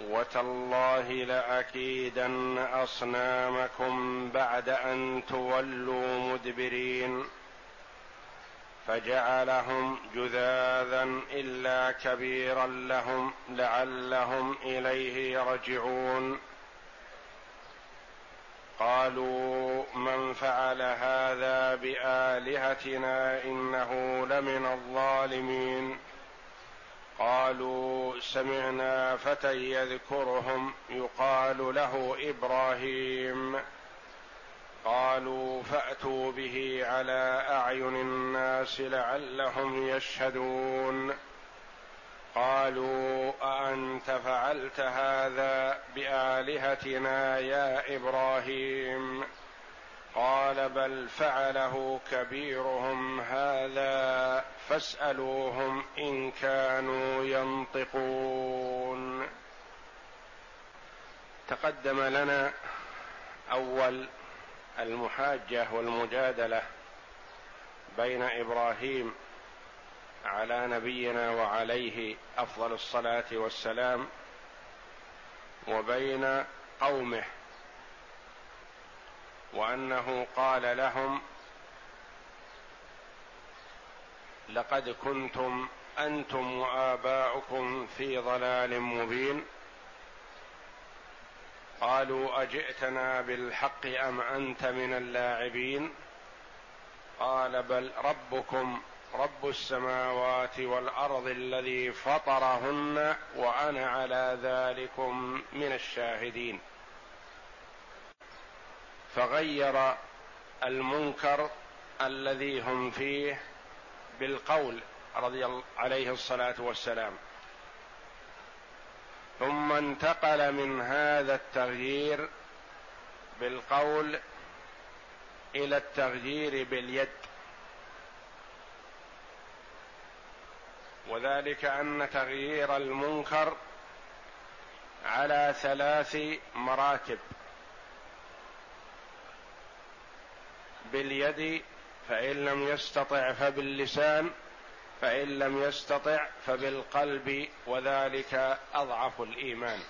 وتالله لأكيدن أصنامكم بعد أن تولوا مدبرين فجعلهم جذاذا إلا كبيرا لهم لعلهم إليه يرجعون. قالوا من فعل هذا بآلهتنا إنه لمن الظالمين. قالوا سمعنا فتى يذكرهم يقال له إبراهيم. قالوا فأتوا به على أعين الناس لعلهم يشهدون. قالوا أأنت فعلت هذا بآلهتنا يا إبراهيم؟ قال بل فعله كبيرهم هذا. فاسألوهم إن كانوا ينطقون. تقدم لنا أول المحاجة والمجادلة بين إبراهيم على نبينا وعليه أفضل الصلاة والسلام وبين قومه وأنه قال لهم لقد كنتم أنتم وآباؤكم في ضلال مبين. قالوا أجئتنا بالحق أم أنت من اللاعبين؟ قال بل ربكم رب السماوات والأرض الذي فطرهن وأنا على ذلكم من الشاهدين. فغير المنكر الذي هم فيه بالقول رضي عليه الصلاة والسلام. ثم انتقل من هذا التغيير بالقول إلى التغيير باليد. وذلك أن تغيير المنكر على ثلاث مراتب. باليد فإن لم يستطع فباللسان فإن لم يستطع فبالقلب وذلك أضعف الإيمان.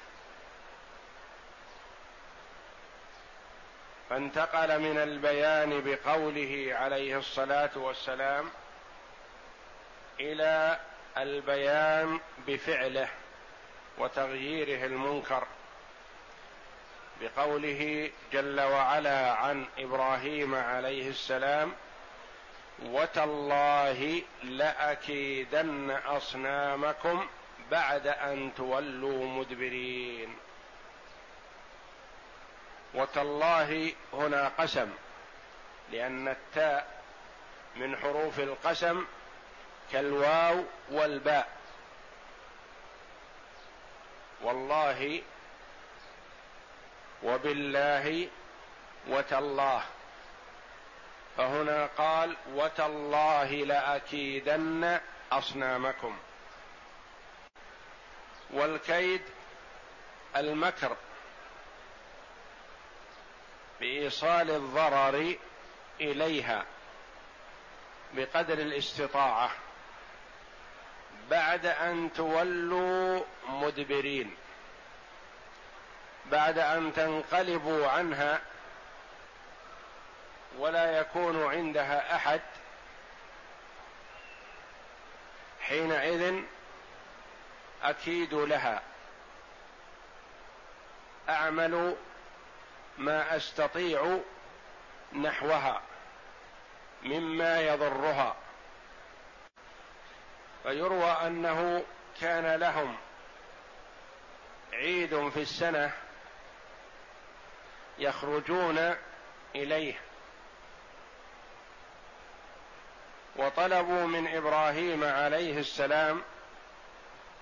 فانتقل من البيان بقوله عليه الصلاة والسلام إلى البيان بفعله وتغييره المنكر بقوله جل وعلا عن إبراهيم عليه السلام وتالله لأكيدن أصنامكم بعد أن تولوا مدبرين. وتالله هنا قسم لأن التاء من حروف القسم كالواو والباء. والله وبالله وتالله. فهنا قال وتالله لأكيدن أصنامكم. والكيد المكر بإيصال الضرر إليها بقدر الاستطاعة بعد أن تولوا مدبرين بعد أن تنقلبوا عنها ولا يكون عندها أحد حينئذ أكيد لها. أعمل ما أستطيع نحوها مما يضرها. فيروى أنه كان لهم عيد في السنة يخرجون إليه. وطلبوا من إبراهيم عليه السلام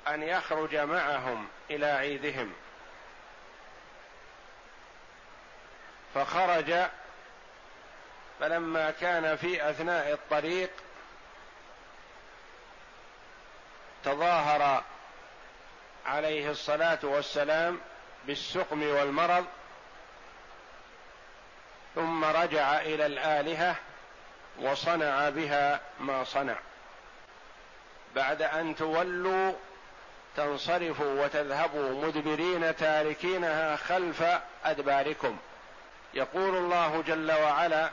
أن يخرج معهم إلى عيدهم. فخرج فلما كان في أثناء الطريق تظاهر عليه الصلاة والسلام بالسقم والمرض ثم رجع إلى الآلهة وصنع بها ما صنع. بعد أن تولوا تنصرفوا وتذهبوا مدبرين تاركينها خلف أدباركم. يقول الله جل وعلا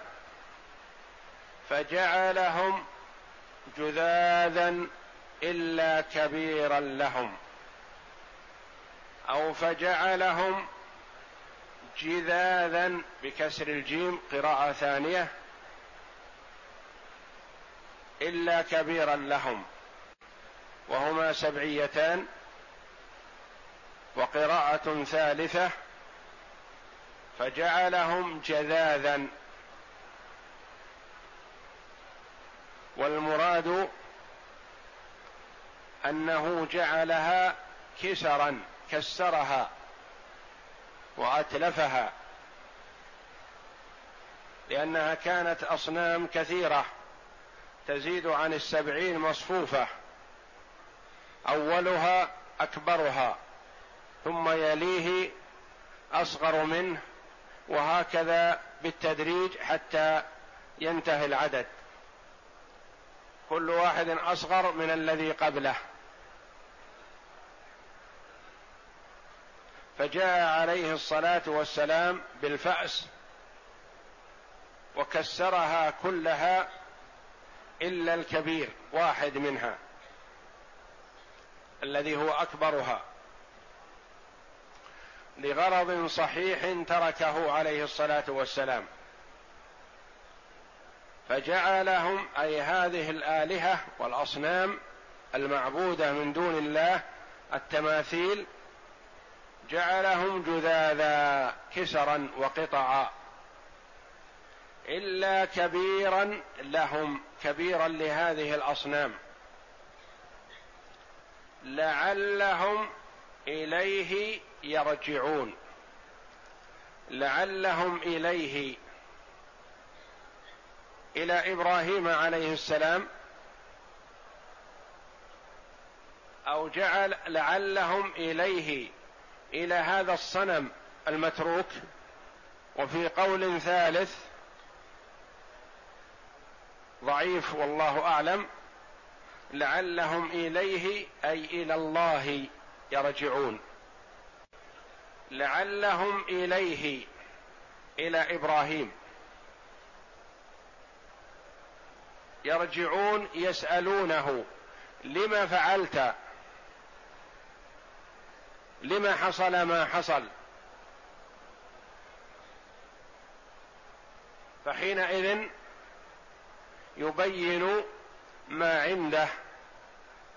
فجعلهم جذاذا إلا كبيرا لهم. أو فجعلهم جذاذا بكسر الجيم قراءة ثانية إلا كبيرا لهم. وهما سبعيتان وقراءة ثالثة فجعلهم جذاذا. والمراد أنه جعلها كسرا كسرها وأتلفها لأنها كانت أصنام كثيرة. تزيد عن السبعين مصفوفة. أولها أكبرها ثم يليه أصغر منه وهكذا بالتدريج حتى ينتهي العدد. كل واحد أصغر من الذي قبله. فجاء عليه الصلاة والسلام بالفأس وكسرها كلها إلا الكبير واحد منها. الذي هو أكبرها. لغرض صحيح تركه عليه الصلاة والسلام. فجعلهم أي هذه الآلهة والأصنام المعبودة من دون الله التماثيل جعلهم جذاذا كسرا وقطعا. إلا كبيرا لهم كبيرا لهذه الأصنام. لعلهم إليه يرجعون. لعلهم إليه إلى إبراهيم عليه السلام أو جعل لعلهم إليه إلى هذا الصنم المتروك. وفي قول ثالث ضعيف والله أعلم. لعلهم إليه أي إلى الله يرجعون. لعلهم إليه إلى إبراهيم. يرجعون يسألونه لما فعلت؟ لما حصل ما حصل؟ فحينئذ يبين ما عنده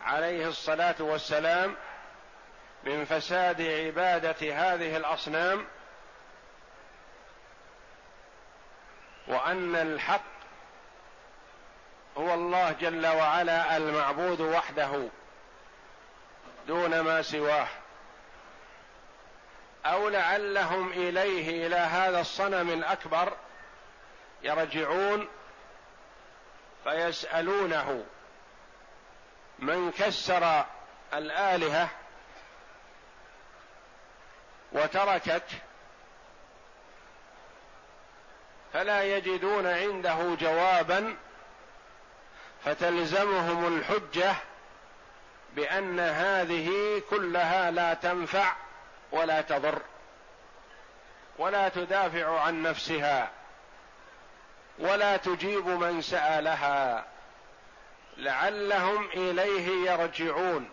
عليه الصلاة والسلام من فساد عبادة هذه الأصنام وأن الحق هو الله جل وعلا المعبود وحده دون ما سواه. أو لعلهم إليه إلى هذا الصنم الأكبر يرجعون فيسألونه من كسر الآلهة وتركك فلا يجدون عنده جوابا فتلزمهم الحجة بأن هذه كلها لا تنفع ولا تضر ولا تدافع عن نفسها. ولا تجيب من سألها. لعلهم إليه يرجعون.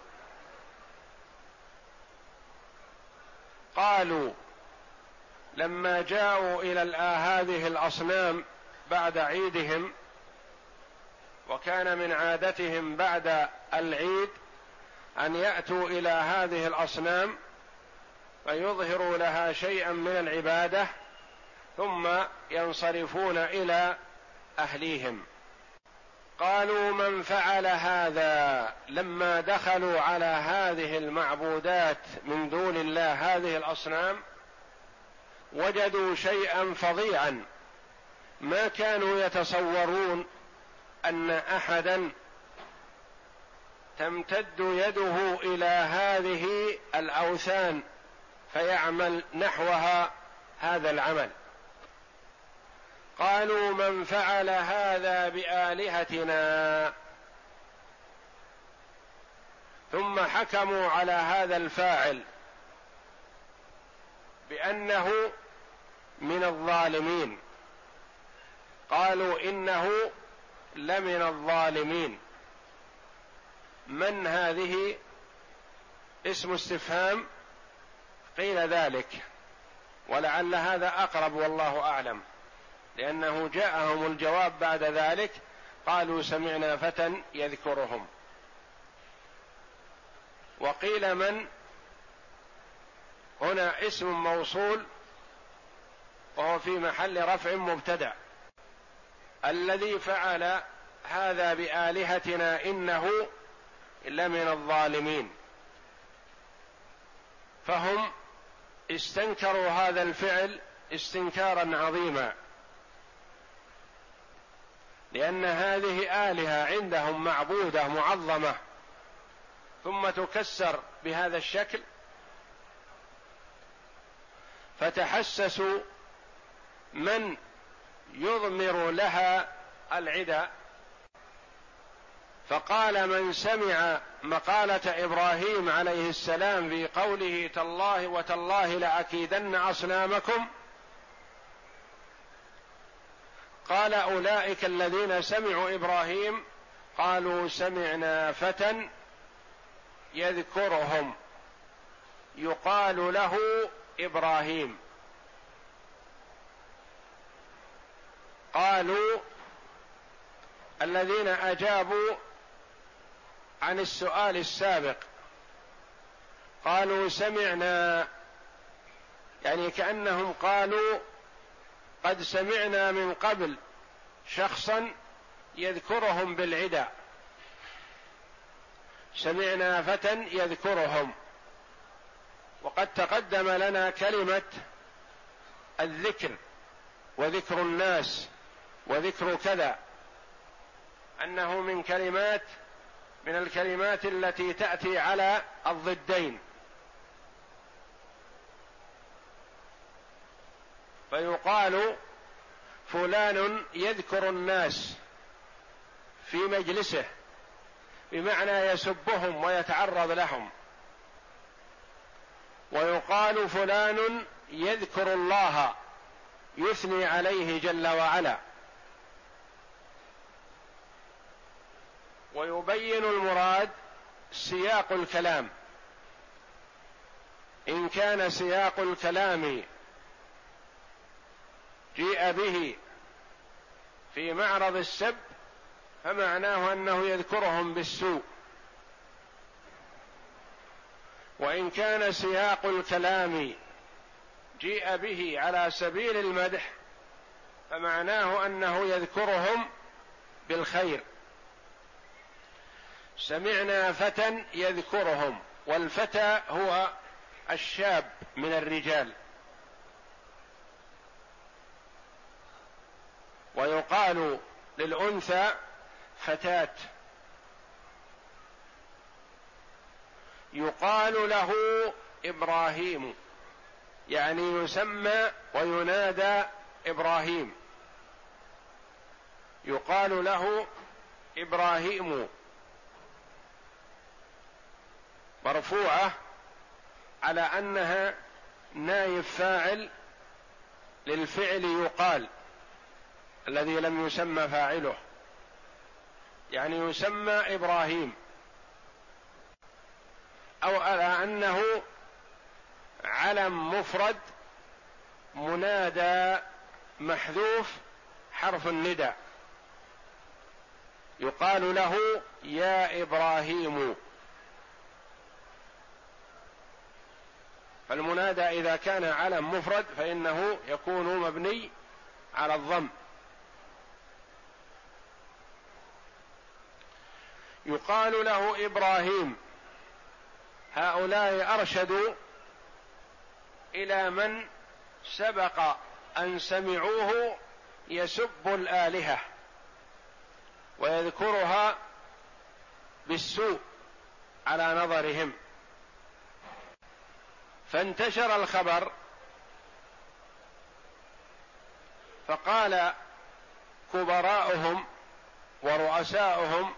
قالوا لما جاءوا إلى هذه الأصنام بعد عيدهم وكان من عادتهم بعد العيد أن يأتوا إلى هذه الأصنام فيظهروا لها شيئا من العبادة ثم ينصرفون إلى أهليهم. قالوا من فعل هذا لما دخلوا على هذه المعبودات من دون الله هذه الأصنام وجدوا شيئا فظيعا. ما كانوا يتصورون أن أحدا تمتد يده إلى هذه الأوثان فيعمل نحوها هذا العمل. قالوا من فعل هذا بآلهتنا. ثم حكموا على هذا الفاعل بأنه من الظالمين. قالوا إنه لمن الظالمين. من هذه؟ اسم استفهام. قيل ذلك. ولعل هذا أقرب والله أعلم. لأنه جاءهم الجواب بعد ذلك قالوا سمعنا فتى يذكرهم. وقيل من؟ هنا اسم موصول وهو في محل رفع مبتدع الذي فعل هذا بآلهتنا إنه لمن الظالمين. فهم استنكروا هذا الفعل استنكارا عظيما. لأن هذه آلهة عندهم معبودة معظمة ثم تكسر بهذا الشكل فتحسسوا من يضمر لها العدا. فقال من سمع مقالة إبراهيم عليه السلام في قوله تالله وتالله لأكيدن أصنامكم قال أولئك الذين سمعوا إبراهيم قالوا سمعنا فتى يذكرهم. يقال له إبراهيم. قالوا الذين أجابوا عن السؤال السابق. قالوا سمعنا يعني كأنهم قالوا قد سمعنا من قبل شخصا يذكرهم بالعدا. سمعنا فتى يذكرهم. وقد تقدم لنا كلمة الذكر وذكر الناس وذكر كذا. أنه من كلمات من الكلمات التي تأتي على الضدين. فيقال فلان يذكر الناس في مجلسه بمعنى يسبهم ويتعرض لهم. ويقال فلان يذكر الله يثني عليه جل وعلا. ويبين المراد سياق الكلام. إن كان سياق الكلام جيء به في معرض السب فمعناه أنه يذكرهم بالسوء. وإن كان سياق الكلام جيء به على سبيل المدح فمعناه أنه يذكرهم بالخير. سمعنا فتى يذكرهم والفتى هو الشاب من الرجال. ويقال للأنثى فتاة. يقال له إبراهيم يعني يسمى وينادى إبراهيم. يقال له إبراهيم. مرفوعة على أنها نائب فاعل للفعل يقال. الذي لم يسمى فاعله. يعني يسمى إبراهيم. أو على أنه علم مفرد منادى محذوف حرف الندى يقال له يا إبراهيم. فالمنادى إذا كان علم مفرد فإنه يكون مبني على الضم. يقال له إبراهيم. هؤلاء أرشدوا إلى من سبق أن سمعوه يسب الآلهة ويذكرها بالسوء على نظرهم. فانتشر الخبر فقال كبراؤهم ورؤساؤهم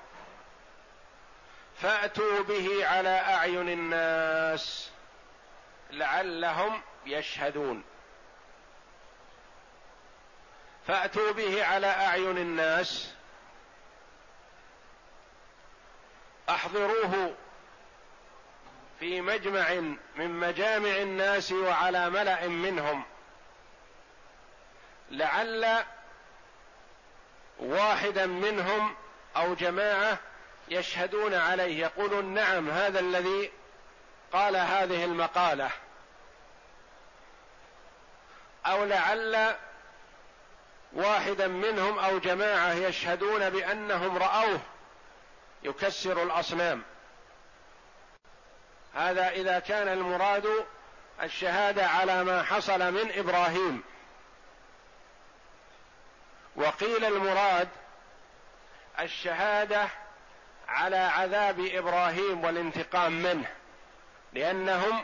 فأتوا به على أعين الناس لعلهم يشهدون. فأتوا به على أعين الناس. أحضروه في مجمع من مجامع الناس وعلى ملأ منهم. لعل واحدا منهم أو جماعة يشهدون عليه يقولون نعم هذا الذي قال هذه المقالة. أو لعل واحدا منهم أو جماعة يشهدون بأنهم رأوه يكسر الأصنام. هذا إذا كان المراد الشهادة على ما حصل من إبراهيم. وقيل المراد الشهادة على عذاب إبراهيم والانتقام منه لأنهم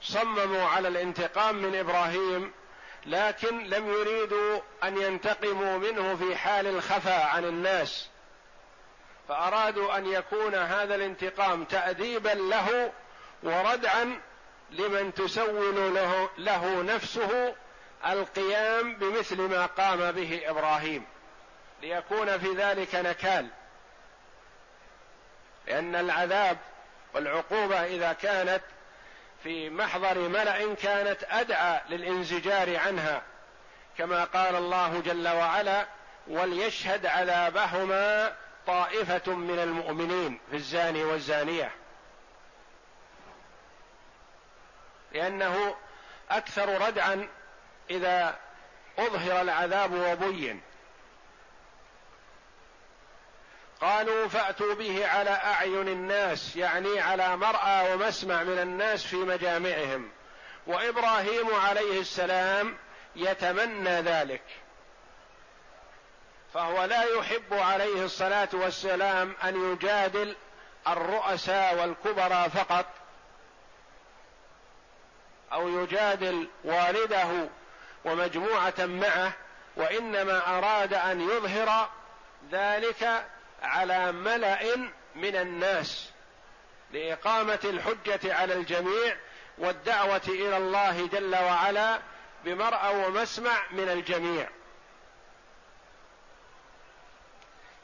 صمموا على الانتقام من إبراهيم لكن لم يريدوا أن ينتقموا منه في حال الخفاء عن الناس. فأرادوا أن يكون هذا الانتقام تاديبا له وردعا لمن تسول له, له نفسه القيام بمثل ما قام به إبراهيم ليكون في ذلك نكال. لأن العذاب والعقوبة إذا كانت في محضر ملأ كانت أدعى للانزجار عنها كما قال الله جل وعلا وليشهد عذابهما طائفة من المؤمنين في الزاني والزانية. لأنه أكثر ردعا إذا أظهر العذاب وبين. قالوا فأتوا به على أعين الناس يعني على مرأى ومسمع من الناس في مجامعهم. وإبراهيم عليه السلام يتمنى ذلك. فهو لا يحب عليه الصلاة والسلام أن يجادل الرؤساء والكبرى فقط أو يجادل والده ومجموعة معه وإنما أراد أن يظهر ذلك على ملأ من الناس لإقامة الحجة على الجميع والدعوة إلى الله جل وعلا بمرأى ومسمع من الجميع.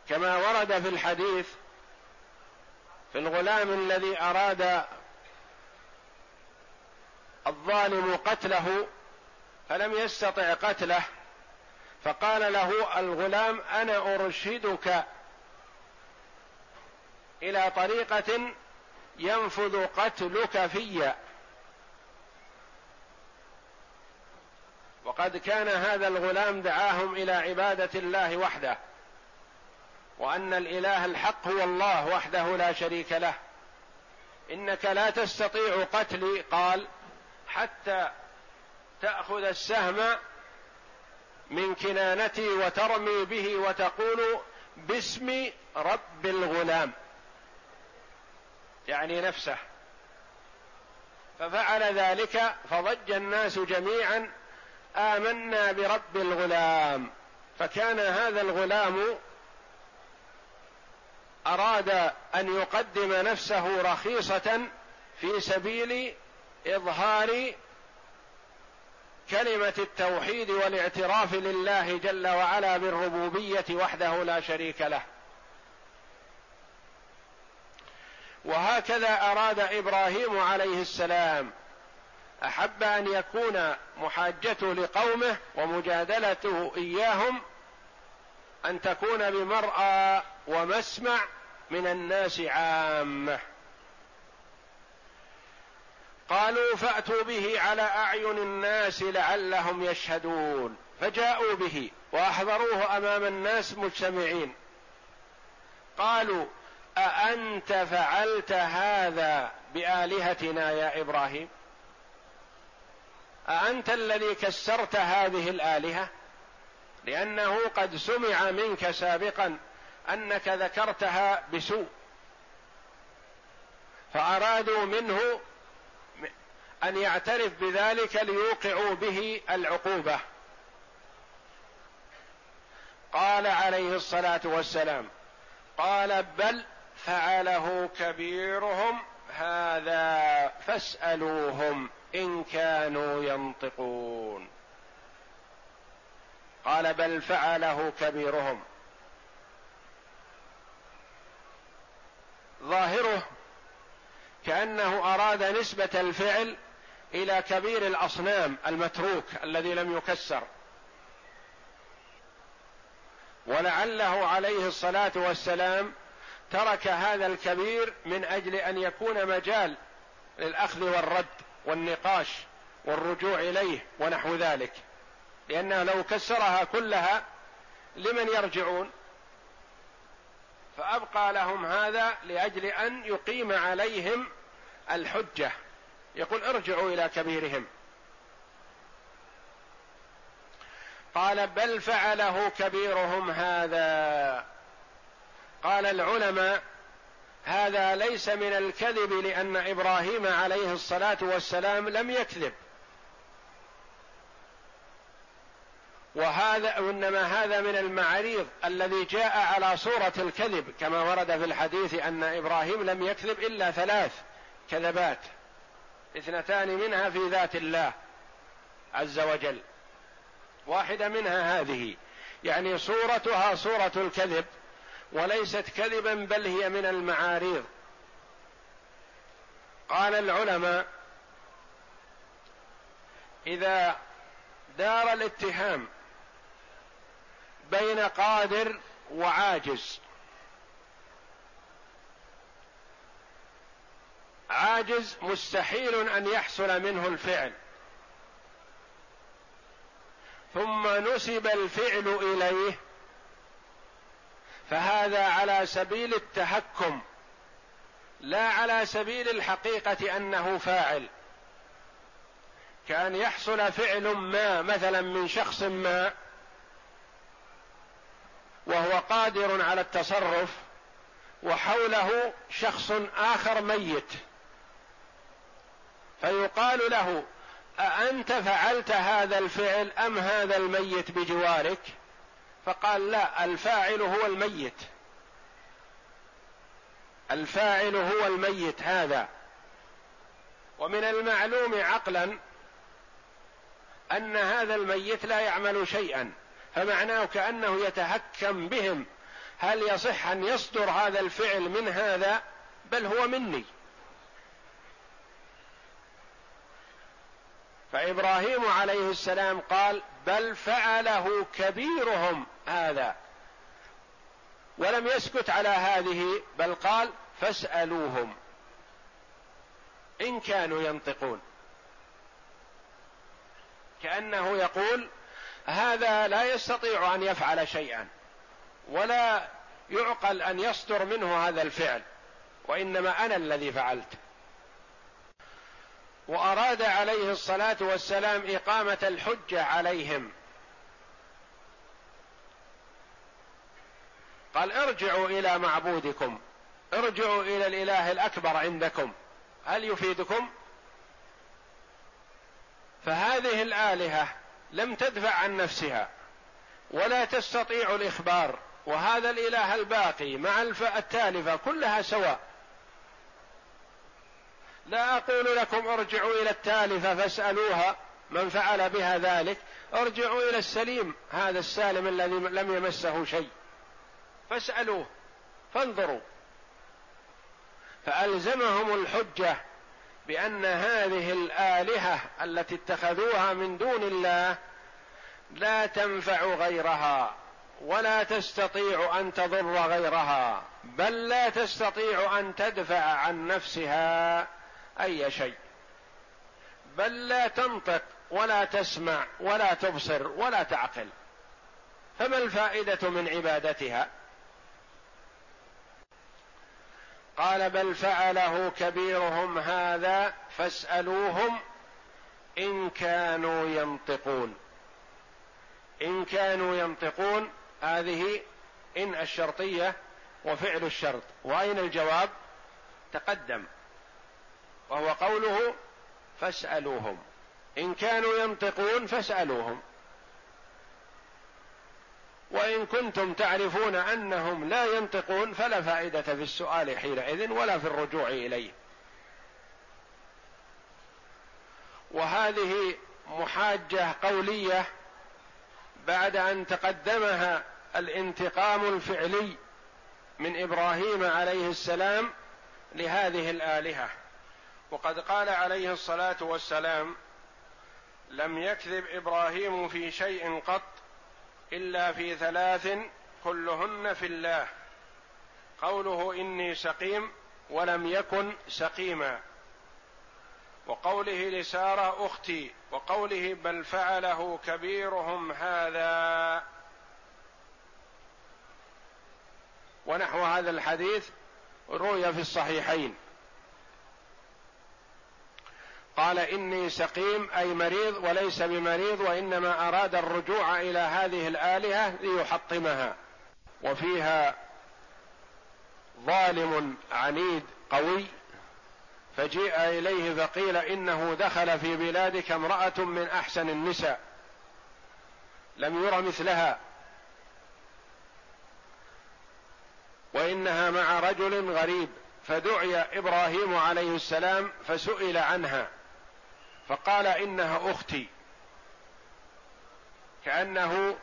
كما ورد في الحديث في الغلام الذي أراد الظالم قتله فلم يستطع قتله فقال له الغلام أنا أرشدك إلى طريقة ينفذ قتلك في وقد كان هذا الغلام دعاهم إلى عبادة الله وحده وأن الإله الحق هو الله وحده لا شريك له. إنك لا تستطيع قتلي قال حتى تأخذ السهم من كنانتي وترمي به وتقول باسم رب الغلام. يعني نفسه. ففعل ذلك فضج الناس جميعا آمنا برب الغلام. فكان هذا الغلام أراد أن يقدم نفسه رخيصة في سبيل إظهار كلمة التوحيد والاعتراف لله جل وعلا بالربوبية وحده لا شريك له. وهكذا أراد إبراهيم عليه السلام. أحب أن يكون محاجته لقومه ومجادلته إياهم أن تكون بمرأى ومسمع من الناس عامة. قالوا فأتوا به على أعين الناس لعلهم يشهدون. فجاءوا به وأحضروه أمام الناس مجتمعين. قالوا أأنت فعلت هذا بآلهتنا يا إبراهيم؟ أأنت الذي كسرت هذه الآلهة؟ لأنه قد سمع منك سابقا أنك ذكرتها بسوء. فأرادوا منه أن يعترف بذلك ليوقعوا به العقوبة. قال عليه الصلاة والسلام قال بل فعله كبيرهم هذا فاسألوهم إن كانوا ينطقون. قال بل فعله كبيرهم. ظاهره كأنه أراد نسبة الفعل إلى كبير الأصنام المتروك الذي لم يكسر. ولعله عليه الصلاة والسلام ترك هذا الكبير من أجل أن يكون مجال للأخذ والرد والنقاش والرجوع إليه ونحو ذلك. لأنه لو كسرها كلها لمن يرجعون؟ فأبقى لهم هذا لأجل أن يقيم عليهم الحجة. يقول ارجعوا إلى كبيرهم. قال بل فعله كبيرهم هذا. قال العلماء هذا ليس من الكذب لأن إبراهيم عليه الصلاة والسلام لم يكذب. وهذا وإنما هذا من المعاريض الذي جاء على صورة الكذب كما ورد في الحديث أن إبراهيم لم يكذب إلا ثلاث كذبات اثنتان منها في ذات الله عز وجل واحدة منها هذه يعني صورتها صورة الكذب وليست كذبا بل هي من المعاريض قال العلماء إذا دار الاتهام بين قادر وعاجز عاجز مستحيل أن يحصل منه الفعل. ثم نسب الفعل إليه فهذا على سبيل التهكم لا على سبيل الحقيقة أنه فاعل كأن يحصل فعل ما مثلا من شخص ما وهو قادر على التصرف وحوله شخص آخر ميت فيقال له أأنت فعلت هذا الفعل أم هذا الميت بجوارك؟ فقال لا الفاعل هو الميت. الفاعل هو الميت هذا. ومن المعلوم عقلا أن هذا الميت لا يعمل شيئا فمعناه كأنه يتهكم بهم. هل يصح أن يصدر هذا الفعل من هذا؟ بل هو مني. فإبراهيم عليه السلام قال بل فعله كبيرهم. هذا. ولم يسكت على هذه بل قال فاسألوهم. إن كانوا ينطقون. كأنه يقول هذا لا يستطيع أن يفعل شيئا ولا يعقل أن يصدر منه هذا الفعل وإنما أنا الذي فعلت. وأراد عليه الصلاة والسلام إقامة الحجة عليهم. قال ارجعوا إلى معبودكم. ارجعوا إلى الإله الأكبر عندكم. هل يفيدكم؟ فهذه الآلهة لم تدفع عن نفسها ولا تستطيع الإخبار وهذا الإله الباقي مع التالفة كلها سواء. لا أقول لكم ارجعوا إلى التالفة فاسألوها من فعل بها ذلك. ارجعوا إلى السليم هذا السالم الذي لم يمسه شيء. فاسألوه فانظروا. فألزمهم الحجة بأن هذه الآلهة التي اتخذوها من دون الله لا تنفع غيرها ولا تستطيع أن تضر غيرها بل لا تستطيع أن تدفع عن نفسها أي شيء. بل لا تنطق ولا تسمع ولا تبصر ولا تعقل. فما الفائدة من عبادتها؟ قال بل فعله كبيرهم هذا فاسألوهم إن كانوا ينطقون. إن كانوا ينطقون هذه إن الشرطية وفعل الشرط. وأين الجواب؟ تقدم. وهو قوله فاسألوهم. إن كانوا ينطقون فاسألوهم. وإن كنتم تعرفون أنهم لا ينطقون فلا فائدة في السؤال حينئذ ولا في الرجوع إليه. وهذه محاجة قولية بعد أن تقدمها الانتقام الفعلي من إبراهيم عليه السلام لهذه الآلهة. وقد قال عليه الصلاة والسلام لم يكذب إبراهيم في شيء قط إلا في ثلاث كلهن في الله. قوله إني سقيم ولم يكن سقيما. وقوله لسارة أختي وقوله بل فعله كبيرهم هذا. ونحو هذا الحديث روي في الصحيحين. قال إني سقيم أي مريض وليس بمريض وإنما أراد الرجوع إلى هذه الآلهة ليحطمها. وفيها ظالم عنيد قوي فجيء إليه فقيل إنه دخل في بلادك امرأة من أحسن النساء. لم ير مثلها. وإنها مع رجل غريب فدعي إبراهيم عليه السلام فسئل عنها. فقال إنها أختي. كأنه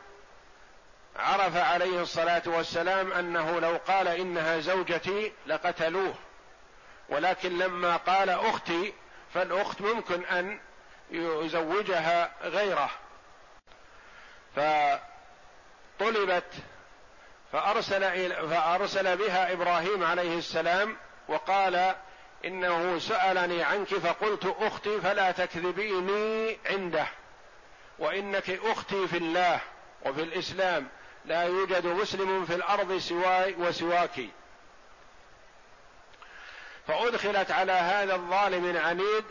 عرف عليه الصلاة والسلام أنه لو قال إنها زوجتي لقتلوه. ولكن لما قال أختي فالأخت ممكن أن يزوجها غيره. فطلبت فأرسل فأرسل بها إبراهيم عليه السلام وقال إنه سألني عنك فقلت أختي فلا تكذبيني عنده وإنك أختي في الله وفي الإسلام لا يوجد مسلم في الأرض سواي وسواك. فأدخلت على هذا الظالم العنيد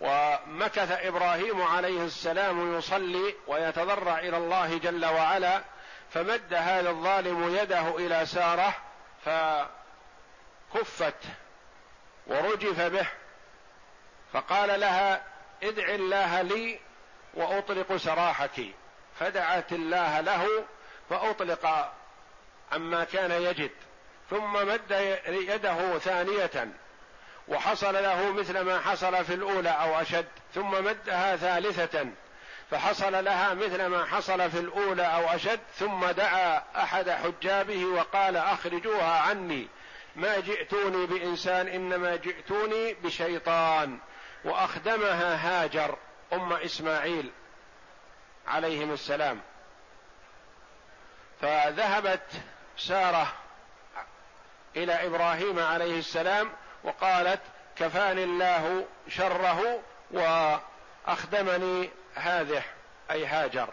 ومكث إبراهيم عليه السلام يصلي ويتضرع إلى الله جل وعلا فمد هذا الظالم يده إلى ساره فكفت ورجف به فقال لها ادع الله لي وأطلق سراحك. فدعت الله له فأطلق عما كان يجد ثم مد يده ثانية وحصل له مثل ما حصل في الأولى أو أشد ثم مدها ثالثة فحصل لها مثل ما حصل في الأولى أو أشد ثم دعا أحد حجابه وقال أخرجوها عني. ما جئتوني بإنسان إنما جئتوني بشيطان وأخدمها هاجر أم إسماعيل عليهم السلام. فذهبت سارة إلى إبراهيم عليه السلام وقالت كفاني الله شره وأخدمني هذه أي هاجر.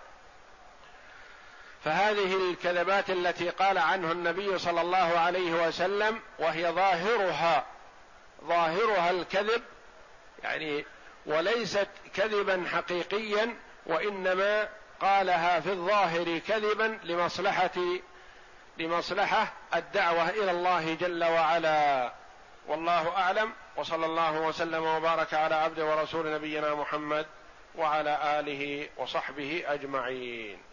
فهذه الكذبات التي قال عنه النبي صلى الله عليه وسلم وهي ظاهرها ظاهرها الكذب يعني وليست كذبا حقيقيا وإنما قالها في الظاهر كذبا لمصلحة لمصلحة الدعوة إلى الله جل وعلا. والله أعلم وصلى الله وسلم وبارك على عبد ورسول نبينا محمد وعلى آله وصحبه أجمعين.